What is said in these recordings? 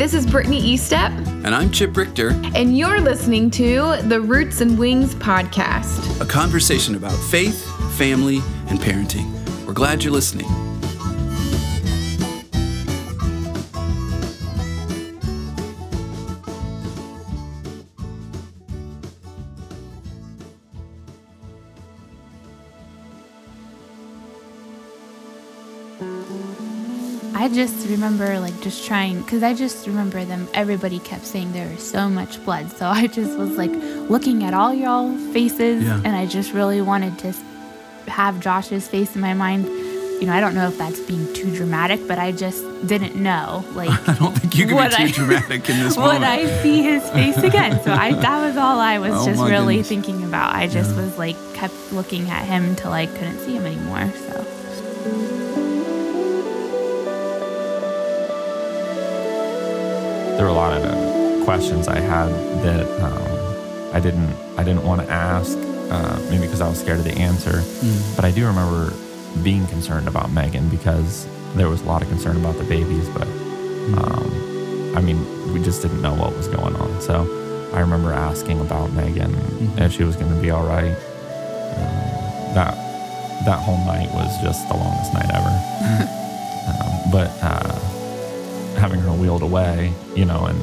this is Brittany Eastep, And I'm Chip Richter, and you're listening to the Roots and Wings podcast. a conversation about faith, family, and parenting. We're glad you're listening. Just remember like just trying because I just remember them. Everybody kept saying there was so much blood, so I just was like looking at all y'all faces, Yeah. and I just really wanted to have Josh's face in my mind. You know, I don't know if that's being too dramatic, but I just didn't know. Like, I don't think you can Would be too I- dramatic in this would moment. I see his face again? So I that was all I was Oh just really goodness. thinking about. I just was like kept looking at him until I couldn't see him anymore. So. There were a lot of questions I had that um, I didn't I didn't want to ask, uh, maybe because I was scared of the answer. But I do remember being concerned about Megan because there was a lot of concern about the babies. But um, I mean, we just didn't know what was going on. So I remember asking about Megan if she was going to be all right. Um, that that whole night was just the longest night ever. um, but uh, having her wheeled away, you know, and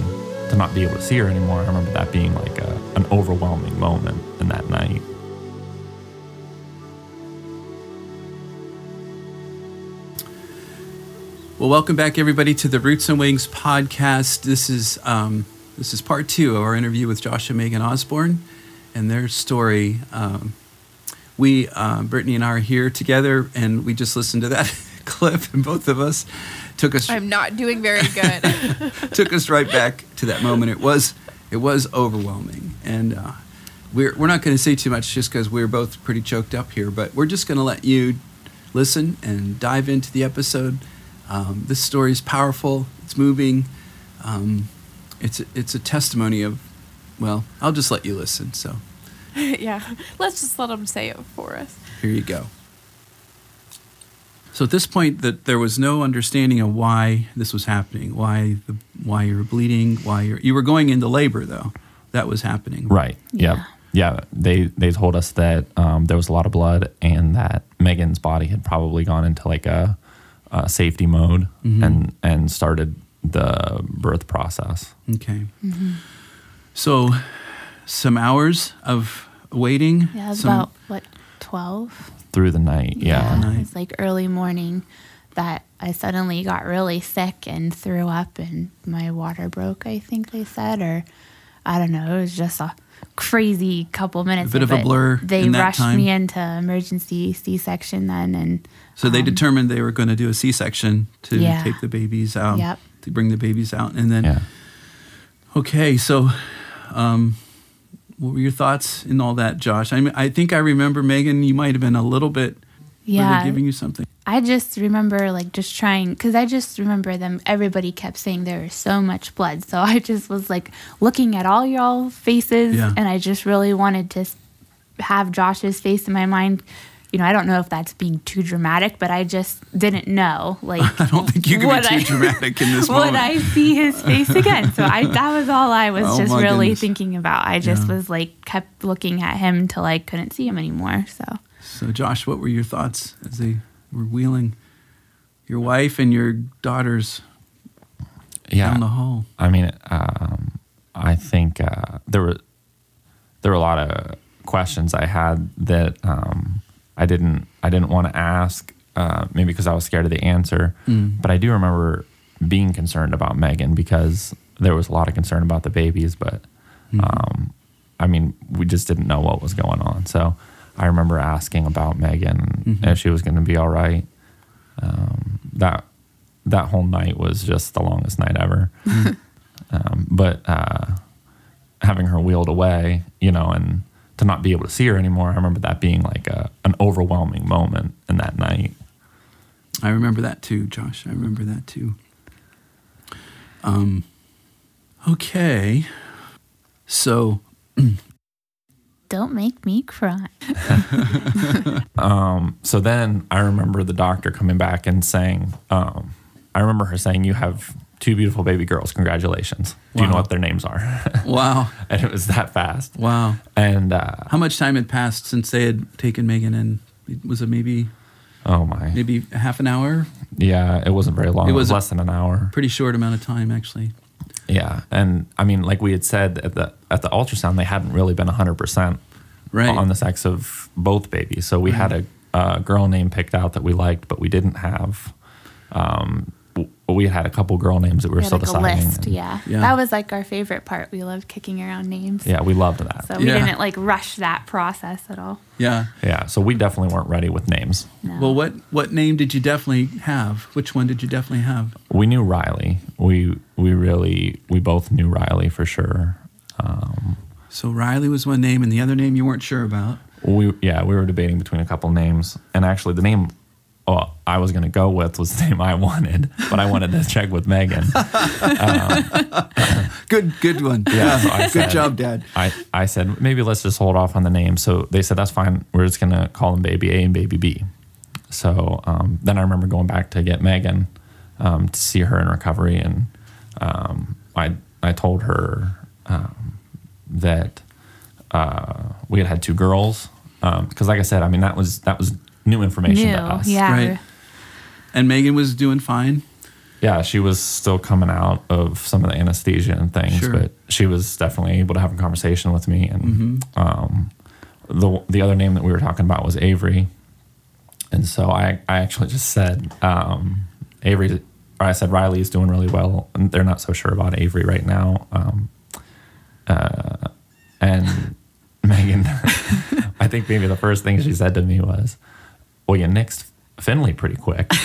to not be able to see her anymore, I remember that being like a, an overwhelming moment in that night. Well, welcome back, everybody, to the Roots and Wings podcast. This is um, this is part two of our interview with Josh and Megan Osborne and their story. Um, we, uh, Brittany and I, are here together, and we just listened to that clip, and both of us took us I'm not doing very good. took us right back to that moment. It was it was overwhelming, and uh, we're we're not going to say too much just because we're both pretty choked up here. But we're just going to let you listen and dive into the episode. Um, this story is powerful. It's moving. Um, it's a, it's a testimony of. Well, I'll just let you listen. So yeah, let's just let them say it for us. here you go. So at this point, that there was no understanding of why this was happening, why the why you were bleeding, why you're, you were going into labor though. That was happening. Right. Yeah. Yep. Yeah. They they told us that um, there was a lot of blood and that Megan's body had probably gone into like a, a safety mode and and started the birth process. Okay. So, some hours of waiting. Yeah, it was some, about what twelve. Through the night, yeah. night. it was like early morning that I suddenly got really sick and threw up, and my water broke. I think they said, or I don't know. It was just a crazy couple minutes. A bit of a blur They in that rushed time. me into emergency C-section then, and So they determined they were going to do a C-section to Um, Yeah. take the babies out, Yep. to bring the babies out, and then Yeah. okay. So, um, what were your thoughts in all that, Josh? I mean, I think I remember Megan. You might have been a little bit. Yeah, giving you something? I just remember like just trying because I just remember them. Everybody kept saying there was so much blood, so I just was like looking at all y'all faces, Yeah. and I just really wanted to have Josh's face in my mind. You know, I don't know if that's being too dramatic, but I just didn't know. Like, I don't think you can be too I- dramatic in this would moment. I see his face again? So I that was all I was Oh just really goodness. thinking about. I just Yeah. was like kept looking at him until I couldn't see him anymore. So. So, Josh, what were your thoughts as they were wheeling your wife and your daughters Yeah. down the hall? I mean, um, I think uh, there were there were a lot of questions I had that um, I didn't I didn't want to ask, uh, maybe because I was scared of the answer. But I do remember being concerned about Megan because there was a lot of concern about the babies. But um, I mean, we just didn't know what was going on. So I remember asking about Megan if she was going to be all right. Um, that that whole night was just the longest night ever. Um, but uh, having her wheeled away, you know, and to not be able to see her anymore, I remember that being like a, an overwhelming moment in that night. I remember that too, Josh. I remember that too. Um, okay. So, Don't make me cry. Um, so then I remember the doctor coming back and saying, um, I remember her saying, "You have two beautiful baby girls. Congratulations. Do you know what their names are? Wow. and it was that fast. Wow. And uh, How much time had passed since they had taken Megan and was it maybe oh my, maybe half an hour? yeah, it wasn't very long. It It was, was less than an hour. Pretty short amount of time actually. Yeah, and I mean, like we had said at the at the ultrasound, they hadn't really been hundred percent Right. on the sex of both babies. So we had a, a girl name picked out that we liked, but we didn't have. Um, we had a couple girl names that we were We had still like a deciding. list, and- yeah. Yeah. That was like our favorite part. We loved kicking around names. yeah, we loved that. So we Yeah. didn't like rush that process at all. Yeah. yeah, so we definitely weren't ready with names. No. Well, what what name did you definitely have? Which one did you definitely have? We knew Riley. We we really we both knew Riley for sure. Um, so Riley was one name, and the other name you weren't sure about. We yeah, we were debating between a couple names, and actually the name oh, I was going to go with was the name I wanted, but I wanted to check with Megan. Good, good one. Yeah, so I good said- job, Dad. I, I said maybe let's just hold off on the name. So they said that's fine. We're just gonna call them Baby A and Baby B. So um, then I remember going back to get Megan um, to see her in recovery, and um, I I told her um, that uh, we had had two girls because, like I said, I mean that was that was new information New, to us. yeah. Right. And Megan was doing fine. yeah, she was still coming out of some of the anesthesia and things, Sure. but she was definitely able to have a conversation with me. And Mm-hmm. um, the the other name that we were talking about was Avery, and so I I actually just said um, Avery, or I said Riley's doing really well, and they're not so sure about Avery right now. Um, uh, and Megan, I think maybe the first thing she said to me was, "Well, you nixed Finley pretty quick."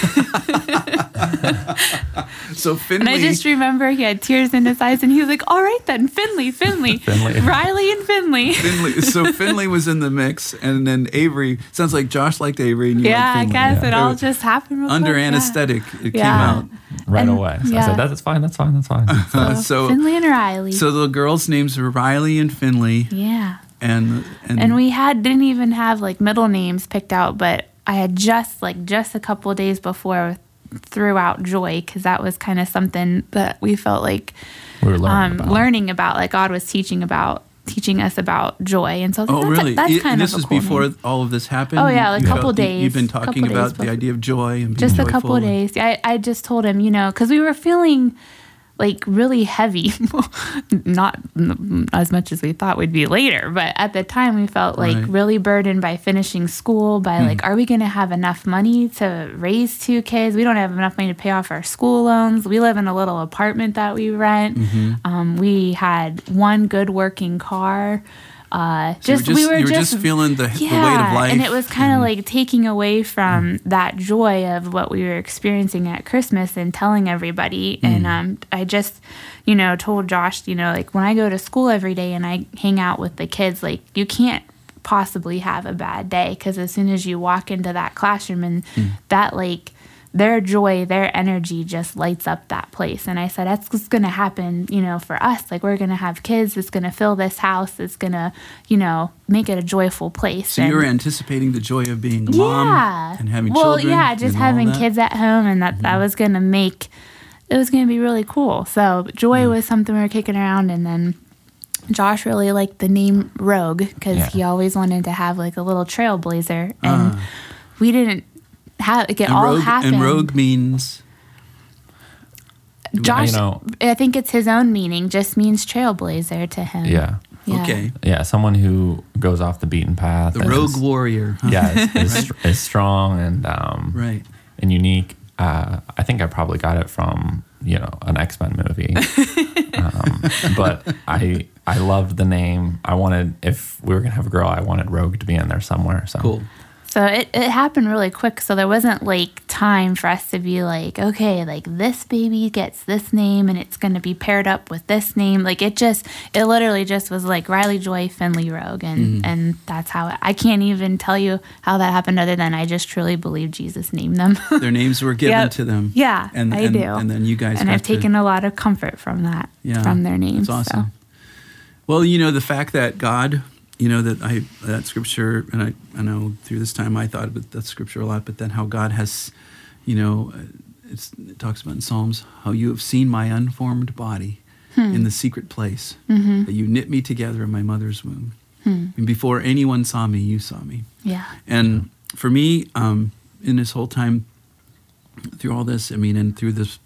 So Finley. And I just remember he had tears in his eyes and he was like, all right then, Finley, Finley, Finley. Riley and Finley. Finley, so Finley was in the mix, and then Avery. Sounds like Josh liked Avery, and you yeah, I liked Finley. guess it all were just happened real under quick, yeah. anesthetic. It Yeah. came out. right And- away. So I said, "That's fine. That's fine. That's fine." Uh, so Finley and Riley. so the girls' names were Riley and Finley, yeah. and and, And we had didn't even have like middle names picked out, but I had just like just a couple of days before threw out joy because that was kind of something that we felt like we were learning. um, about. learning about, like God was teaching about teaching us about joy, and so I was like, Oh, that's, really? A, that's Y- kind this of a is cool before name. all of this happened. Oh, yeah, like a You- couple you- days, You've been talking days about the idea of joy and being just a couple of and- days. I, I just told him, you know, because we were feeling like really heavy, not as much as we thought we'd be later, but at the time we felt like Right. Hmm. really burdened by finishing school, by like, are we going to have enough money to raise two kids? We don't have enough money to pay off our school loans. We live in a little apartment that we rent. Mm-hmm. Um, we had one good working car. Uh, So you just, we were you were just, just feeling the, the weight of life, and it was kind of like taking away from that joy of what we were experiencing at Christmas and telling everybody. Mm. And um, I just, you know, told Josh, you know, like when I go to school every day and I hang out with the kids, like you can't possibly have a bad day because as soon as you walk into that classroom and Mm. that like their joy, their energy just lights up that place. And I said, that's what's going to happen, you know, for us. Like, we're going to have kids. It's going to fill this house. It's going to, you know, make it a joyful place. So you were anticipating the joy of being a mom yeah. and having well, children. yeah, just having? Mm-hmm. kids at home, and that that was going to make it was going to be really cool. So joy was something we were kicking around, and then. Josh really liked the name Rogue because Yeah. he always wanted to have like a little trailblazer, and we didn't have it. And all rogue, happened. and rogue means Josh, know- I think it's his own meaning. Just means trailblazer to him. yeah, Yeah. okay, yeah, someone who goes off the beaten path. the rogue is- warrior. huh? yeah, is, is, is strong and um, right. and unique. Uh, I think I probably got it from you know an X Men movie, um, but I I loved the name. I wanted if we were gonna have a girl, I wanted Rogue to be in there somewhere. So Cool. So it, it happened really quick. So there wasn't like time for us to be like, okay, like this baby gets this name and it's going to be paired up with this name. Like it just, it literally just was like Riley Joy Finley Rogue. And, mm-hmm. and that's how it, I can't even tell you how that happened other than I just truly believe Jesus named them. Their names were given Yep. to them. Yeah, and, I and, do. And then you guys and I've to- taken a lot of comfort from that, yeah, from their names. That's awesome. So. Well, you know the fact that God, you know that I that scripture, and I I know through this time I thought about that scripture a lot, but then how God has, you know, uh, it's, it talks about in Psalms how you have seen my unformed body hmm. in the secret place, mm-hmm. that you knit me together in my mother's womb. Hmm. And before anyone saw me, you saw me. Yeah. And for me, um, in this whole time, through all this, I mean, and through this,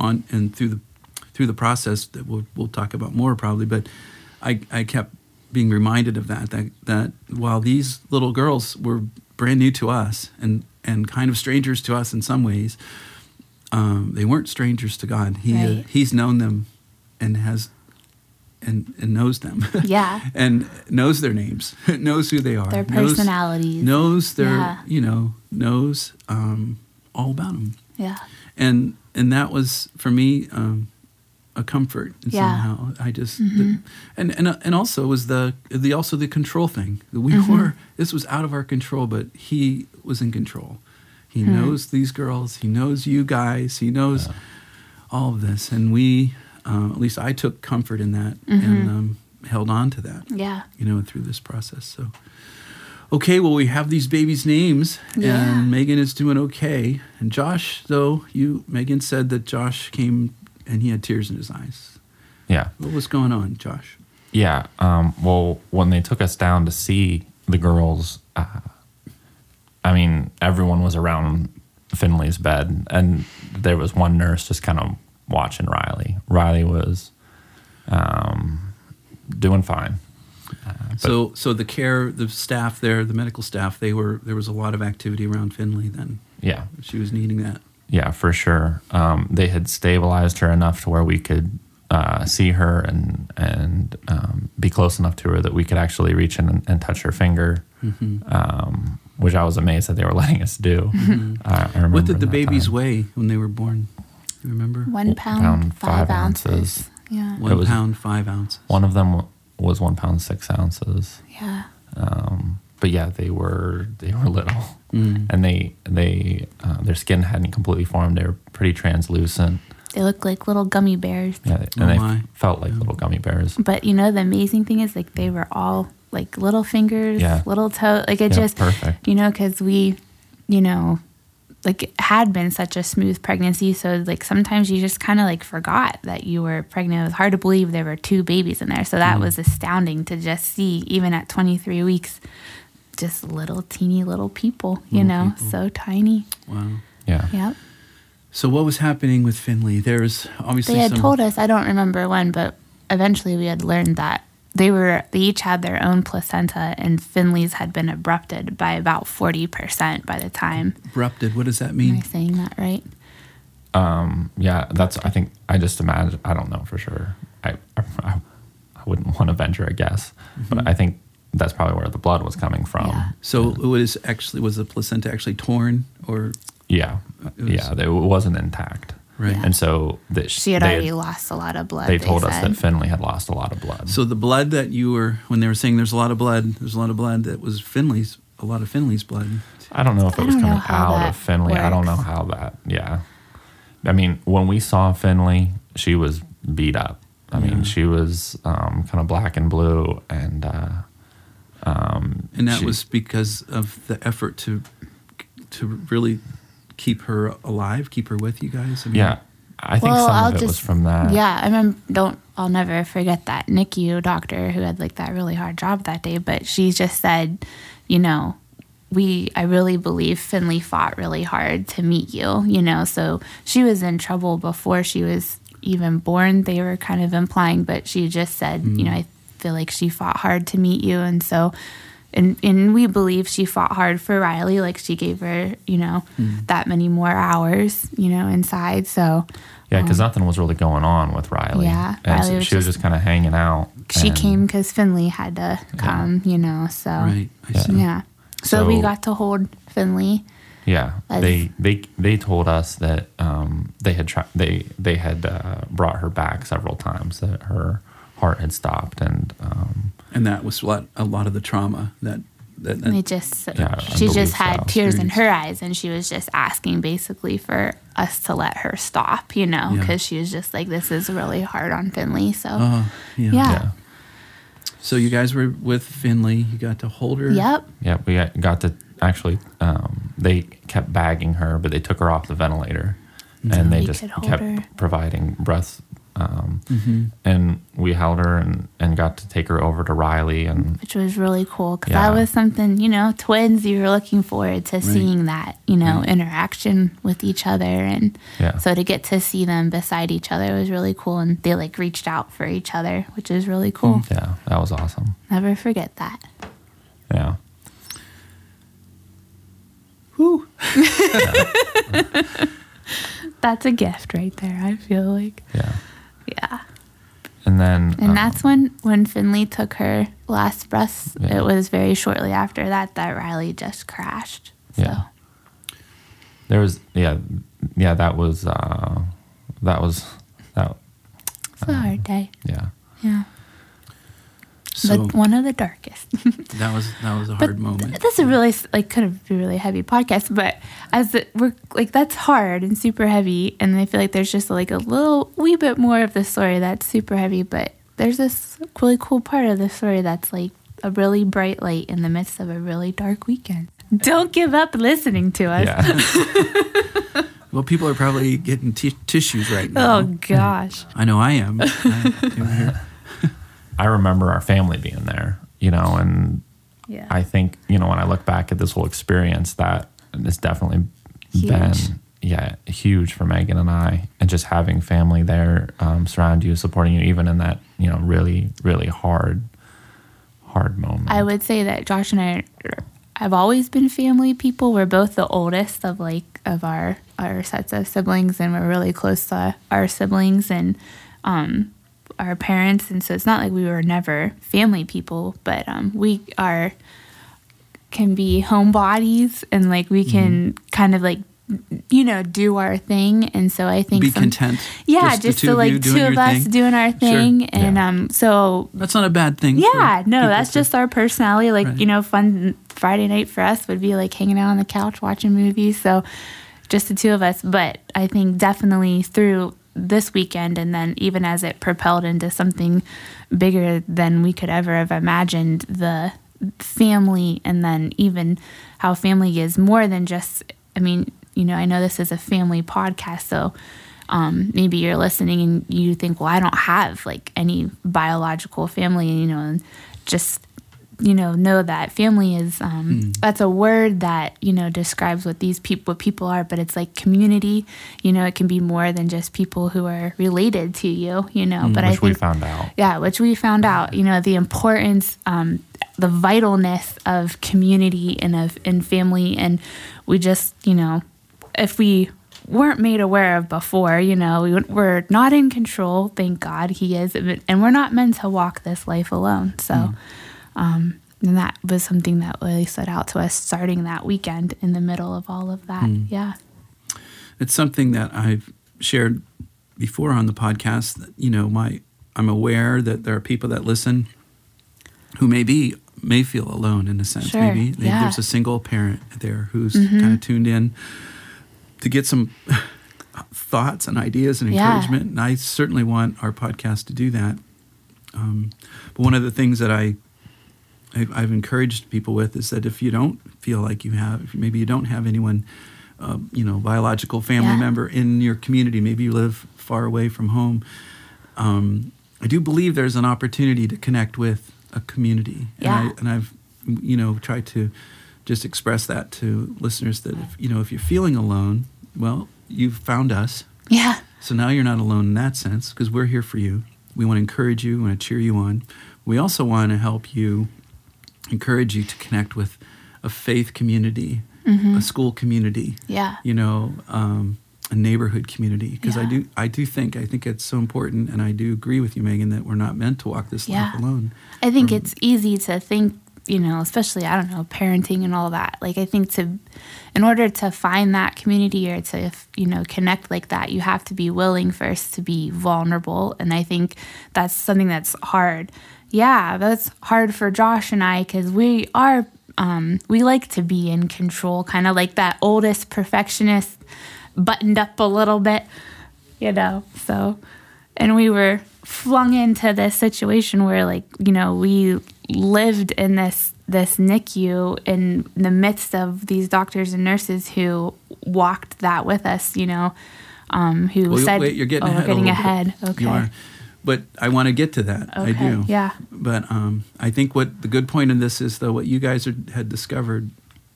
on and through the through the process that we'll we'll talk about more probably, but I I kept being reminded of that that that while these little girls were brand new to us and and kind of strangers to us in some ways, um, they weren't strangers to God. He uh, Right. He's known them and has and and knows them. Yeah. and knows their names, knows who they are, Their knows- personalities. knows their Yeah. you know knows um, all about them, Yeah. and and that was for me um, a comfort Yeah. Mm-hmm. somehow. I just the, and and and also was the the also the control thing that we Mm-hmm. were this was out of our control, but he was in control. He Hmm. knows these girls. He knows you guys. He knows all of this, and we uh, at least I took comfort in that Mm-hmm. and um, held on to that Yeah. you know, through this process. So, okay, well, we have these babies' names, Yeah. and Megan is doing okay. And Josh, though, you Megan said that Josh came and he had tears in his eyes. Yeah. What was going on, Josh? Yeah. Um, well, when they took us down to see the girls, uh, I mean, everyone was around Finley's bed, and there was one nurse just kind of watching Riley. Riley was um, doing fine. so, so the care, the staff there, the medical staff, they were there was a lot of activity around Finley. Then Yeah. she was needing that. Yeah, for sure. Um, they had stabilized her enough to where we could uh, see her and and um, be close enough to her that we could actually reach in and, and touch her finger, Mm-hmm. um, which I was amazed that they were letting us do. I, I remember What did the babies time. weigh when they were born? You remember? One pound, pound, five, five ounces. ounces. Yeah. One was- pound five ounces. One of them was one pound six ounces. Yeah. Um, but yeah, they were they were little, Mm. and they they uh, their skin hadn't completely formed. They were pretty translucent. They look like little gummy bears. Yeah, and Oh they my. felt like little gummy bears. But you know, the amazing thing is like they were all like little fingers, Yeah. little toe. Like it Yeah, just, perfect. you know, because we, you know, like it had been such a smooth pregnancy. So like sometimes you just kind of like forgot that you were pregnant. It was hard to believe there were two babies in there. So that was astounding to just see, even at 23 weeks, just little teeny little people, you Little know, people. so tiny. Wow. Yeah. Yep. So what was happening with Finley? There's obviously They had some, told us, I don't remember when, but eventually we had learned that they were they each had their own placenta and Finley's had been abrupted by about 40% by the time. abrupted. What does that mean? Am I saying that right? Um, yeah, that's. I think I just imagine. I don't know for sure. I I, I wouldn't want to venture a guess, but I think that's probably where the blood was coming from. Yeah. So it was actually was the placenta actually torn or Yeah, It was- yeah, it wasn't intact. right? Yeah. And so that She had they already lost a lot of blood. They told us that Finley had lost a lot of blood. So the blood that you were when they were saying there's a lot of blood, there's a lot of blood that was Finley's, a lot of Finley's blood. I don't know if it was coming out of Finley. I don't know how that. Yeah, I mean, when we saw Finley, she was beat up. I Yeah. mean, she was um, kind of black and blue, and uh, um, And that she- was because of the effort to to really keep her alive, keep her with you guys. I mean, yeah. I think Well, some I'll of it was just- from that. Yeah, I remember. Don't I'll never forget that NICU doctor who had like that really hard job that day. But she just said, you know, we I really believe Finley fought really hard to meet you. You know, so she was in trouble before she was even born. They were kind of implying, but she just said, you know, I feel like she fought hard to meet you, and so. And, and we believe she fought hard for Riley, like she gave her, you know, that many more hours, you know, inside. So Yeah, because nothing was really going on with Riley. Yeah, Riley so was she was just- just kind of hanging out. she and- came because Finley had to come, you know. So Right. I Yeah. see. yeah, so, we got to hold Finley. Yeah, as- they they they told us that um, they had tried they they had uh, brought her back several times that her heart had stopped and um, And that was what a lot of the trauma that that, that they just Yeah, she just had so. tears in her eyes, and she was just asking basically for us to let her stop, you know, Yeah. because she was just like, this is really hard on Finley. So Oh, yeah. Yeah. yeah So you guys were with Finley. You got to hold her. yep, Yep. we got- got to actually um, they kept bagging her but they took her off the ventilator and they we just kept her. providing breaths. Um, Mm-hmm. and we held her and, and got to take her over to Riley and which was really cool because Yeah. that was something you know twins you were looking forward to seeing that you know Right. interaction with each other and Yeah. so to get to see them beside each other was really cool and they like reached out for each other which is really cool yeah, that was awesome. never forget that Yeah. Whew. that's a gift right there i feel like Yeah. Yeah And then and um, that's when when finley took her last breath. Yeah. it was very shortly after that that riley just crashed so Yeah. there was yeah yeah that was uh that was that it's a hard day yeah yeah So but one of the darkest that was that was a But hard moment. That's a really like could have been a really heavy podcast, but as it, we're like that's hard and super heavy, and I feel like there's just like a little wee bit more of the story that's super heavy, but there's this really cool part of the story that's like a really bright light in the midst of a really dark weekend. Don't give up listening to us. yeah Well, people are probably getting t- tissues right now. Oh gosh. I know I am. I, here. I remember our family being there you know and Yeah. i think you know when i look back at this whole experience that it's definitely Huge. been yeah huge for megan and i and just having family there um, surround you supporting you even in that you know really really hard hard moment I would say that Josh and I have always been family people. We're both the oldest of like of our our sets of siblings, and we're really close to our siblings and um, our parents. And so it's not like we were never family people, but um, we are can be homebodies, and like we can kind of like you know do our thing. And so I think Be some- content. Yeah, Just just, the to like two of us thing. doing our Sure. thing, and Yeah. um, so That's not a bad thing. yeah, no, that's to- just our personality. Like, Right. you know, fun Friday night for us would be like hanging out on the couch watching movies. So just the two of us. But I think definitely through this weekend and then even as it propelled into something bigger than we could ever have imagined, the family and then even how family is more than just I mean, you know, I know this is a family podcast, so um, maybe you're listening and you think, well, I don't have like any biological family, you know, and just you know know that family is um, that's a word that you know describes what these people what people are, but it's like community. You know, it can be more than just people who are related to you. You know, but I which we think found out yeah, which we found out, you know, the importance, um, the vitalness of community and of and family, and we just, you know, if we weren't made aware of before, you know, we, we're not in control. Thank God He is, and we're not meant to walk this life alone. So, um, and that was something that really stood out to us starting that weekend in the middle of all of that. Yeah, it's something that I've shared before on the podcast. That, you know, my I'm aware that there are people that listen who maybe may feel alone in a sense. Sure, maybe They- yeah. there's a single parent there who's Mhm. kind of tuned in to get some thoughts and ideas and Yeah. encouragement. And I certainly want our podcast to do that. Um, but one of the things that I I've, I've encouraged people with is that if you don't feel like you have, if maybe you don't have anyone, uh, you know, biological family Yeah. member in your community, maybe you live far away from home. Um, I do believe there's an opportunity to connect with a community, and, Yeah. I, and I've, you know, tried to just express that to listeners that if you know if you're feeling alone, well, you've found us. yeah, So now you're not alone in that sense because we're here for you. We want to encourage you, we want to cheer you on. We also want to help you, encourage you to connect with a faith community, Mm-hmm. a school community, yeah, you know, um, a neighborhood community. Because I do, I do think, I think it's so important, and I do agree with you, Megan, that we're not meant to walk this Yeah. life alone. I think Um, it's easy to think, you know, especially I don't know, parenting and all that. Like I think to in order to find that community or to you know connect like that, you have to be willing first to be vulnerable, and I think that's something that's hard. Yeah, that's hard for Josh and I cuz we are um we like to be in control, kind of like that oldest perfectionist buttoned up a little bit, you know. So and we were flung into this situation where like you know we lived in this this NICU in the midst of these doctors and nurses who walked that with us you know um, who Well, said, wait, you're getting "Oh, ahead. we're getting ahead." Okay. You are. But I want to get to that. I do. yeah. But um, I think what the good point in this is, though, what you guys are, had discovered,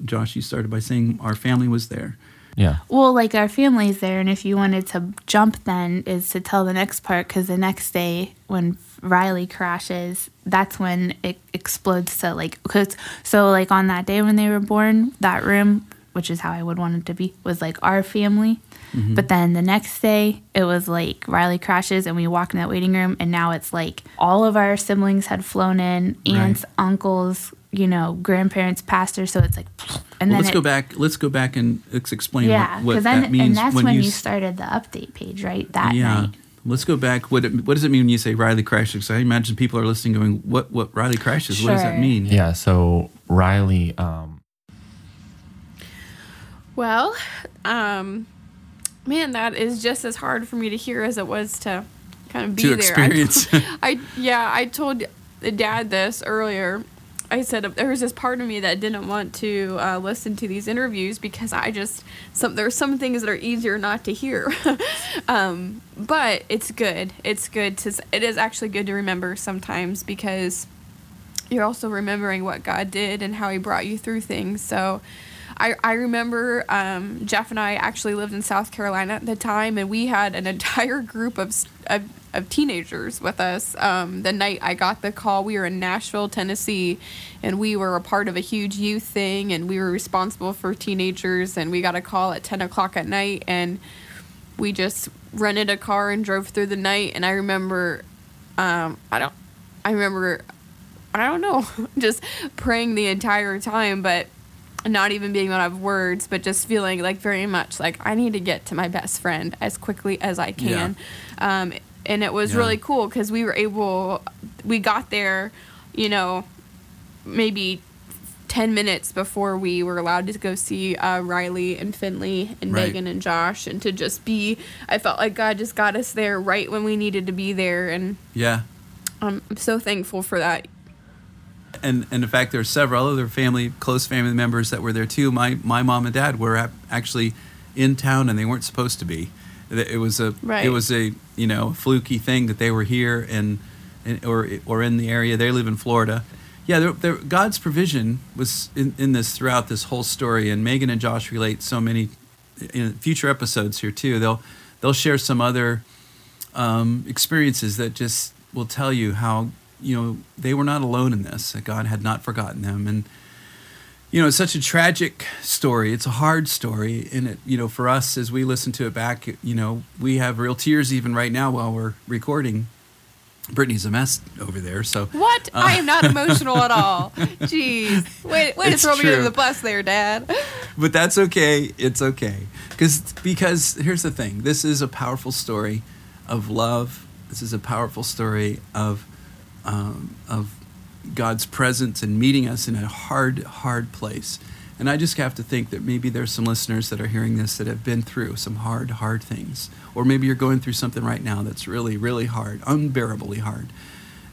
Josh, you started by saying our family was there. Yeah. Well, like our family's there, and if you wanted to jump, then is to tell the next part because the next day when Riley crashes, that's when it explodes to like cause, so like on that day when they were born, that room, which is how I would want it to be, was like our family. Mm-hmm. But then the next day, it was like Riley crashes, and we walk in that waiting room, and now it's like all of our siblings had flown in, aunts, uncles, you know, grandparents, pastors. So it's like, and Well, then let's it, go back. Let's go back and let's explain yeah, what, what because then that means and that's when, you you started the update page, right? That yeah. night. Let's go back. What it, what does it mean when you say Riley crashes? I imagine people are listening, going, "What? What Riley crashes? What does that Sure. mean?" Yeah. So Riley, um, Well, um, man, that is just as hard for me to hear as it was to kind of be To there. experience. I, I yeah, I told the dad this earlier. I said there was this part of me that didn't want to uh, listen to these interviews because I just some there's some things that are easier not to hear, um, but it's good. It's good to it is actually good to remember sometimes because you're also remembering what God did and how He brought you through things. So, I I remember um, Jeff and I actually lived in South Carolina at the time, and we had an entire group of of, of teenagers with us. Um, the night I got the call, we were in Nashville, Tennessee, and we were a part of a huge youth thing, and we were responsible for teenagers. And we got a call at ten o'clock at night, and we just rented a car and drove through the night. And I remember, um, I don't, I remember I don't know, just praying the entire time, but not even being able to have words, but just feeling like very much like I need to get to my best friend as quickly as I can. Um, and it was Yeah. really cool because we were able, we got there, you know, maybe 10 minutes before we were allowed to go see uh, Riley and Finley and Right. Megan and Josh and to just be, I felt like God just got us there right when we needed to be there. And Yeah. um, I'm so thankful for that. And and in fact, there are several other family, close family members that were there too. My my mom and dad were actually in town, and they weren't supposed to be. It was a Right. it was a you know fluky thing that they were here and, and or or in the area. They live in Florida. Yeah, there, there, God's provision was in, in this throughout this whole story, and Megan and Josh relate so many in future episodes here too. They'll they'll share some other um, experiences that just will tell you how you know they were not alone in this that god had not forgotten them and you know it's such a tragic story it's a hard story and it you know for us as we listen to it back you know we have real tears even right now while we're recording brittany's a mess over there so What? Uh, I am not emotional at all. Jeez. Wait, wait to throw me true. under the bus there, Dad. but that's okay it's okay because because here's the thing this is a powerful story of love this is a powerful story of um, of god's presence and meeting us in a hard hard place. And i just have to think that maybe there's some listeners that are hearing this that have been through some hard hard things. Or maybe you're going through something right now that's really really hard unbearably hard.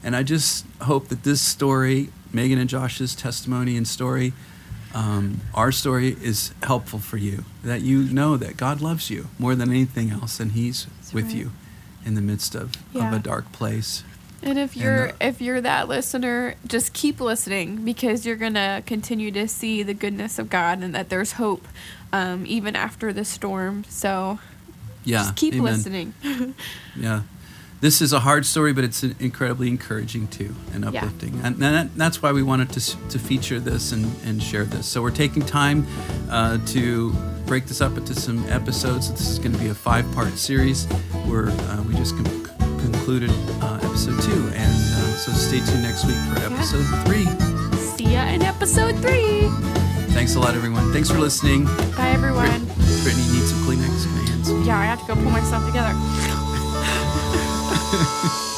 And i just hope that this story megan and josh's testimony and story um, our story is helpful for you. That you know that god loves you more than anything else and he's with right. you in the midst of, of a dark place And if you're uh, if you're that listener, just keep listening because you're gonna continue to see the goodness of God and that there's hope, um, even after the storm. So yeah just keep amen. listening. yeah this is a hard story but it's incredibly encouraging too and Yeah. uplifting and, and that, that's why we wanted to, to feature this and, and share this so we're taking time uh, to break this up into some episodes this is going to be a five part series where uh, we just concluded uh, episode two and uh, so stay tuned next week for episode three see ya in episode three. thanks a lot everyone thanks for listening Bye everyone. brittany needs some kleenex in my hands Yeah, I have to go pull myself together.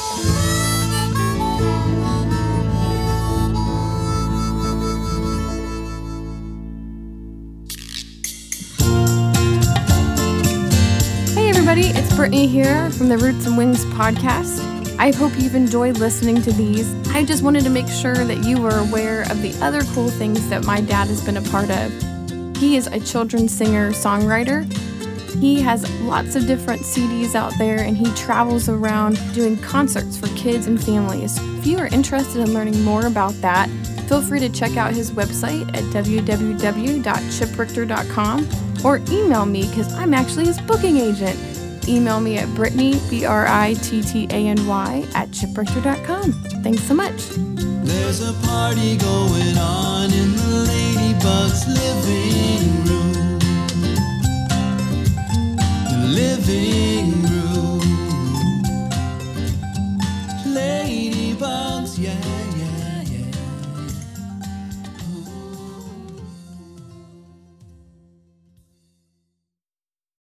Brittany here from the Roots and Wings podcast. I hope you've enjoyed listening to these. I just wanted to make sure that you were aware of the other cool things that my dad has been a part of. He is a children's singer songwriter, He has lots of different CDs out there and he travels around doing concerts for kids and families. If you are interested in learning more about that, feel free to check out his website at www.chiprichter.com or email me because I'm actually his booking agent. Email me at Brittany, B R I T T A N Y, at chiprichter.com. Thanks so much. There's a party going on in the Ladybug's living room. Living room.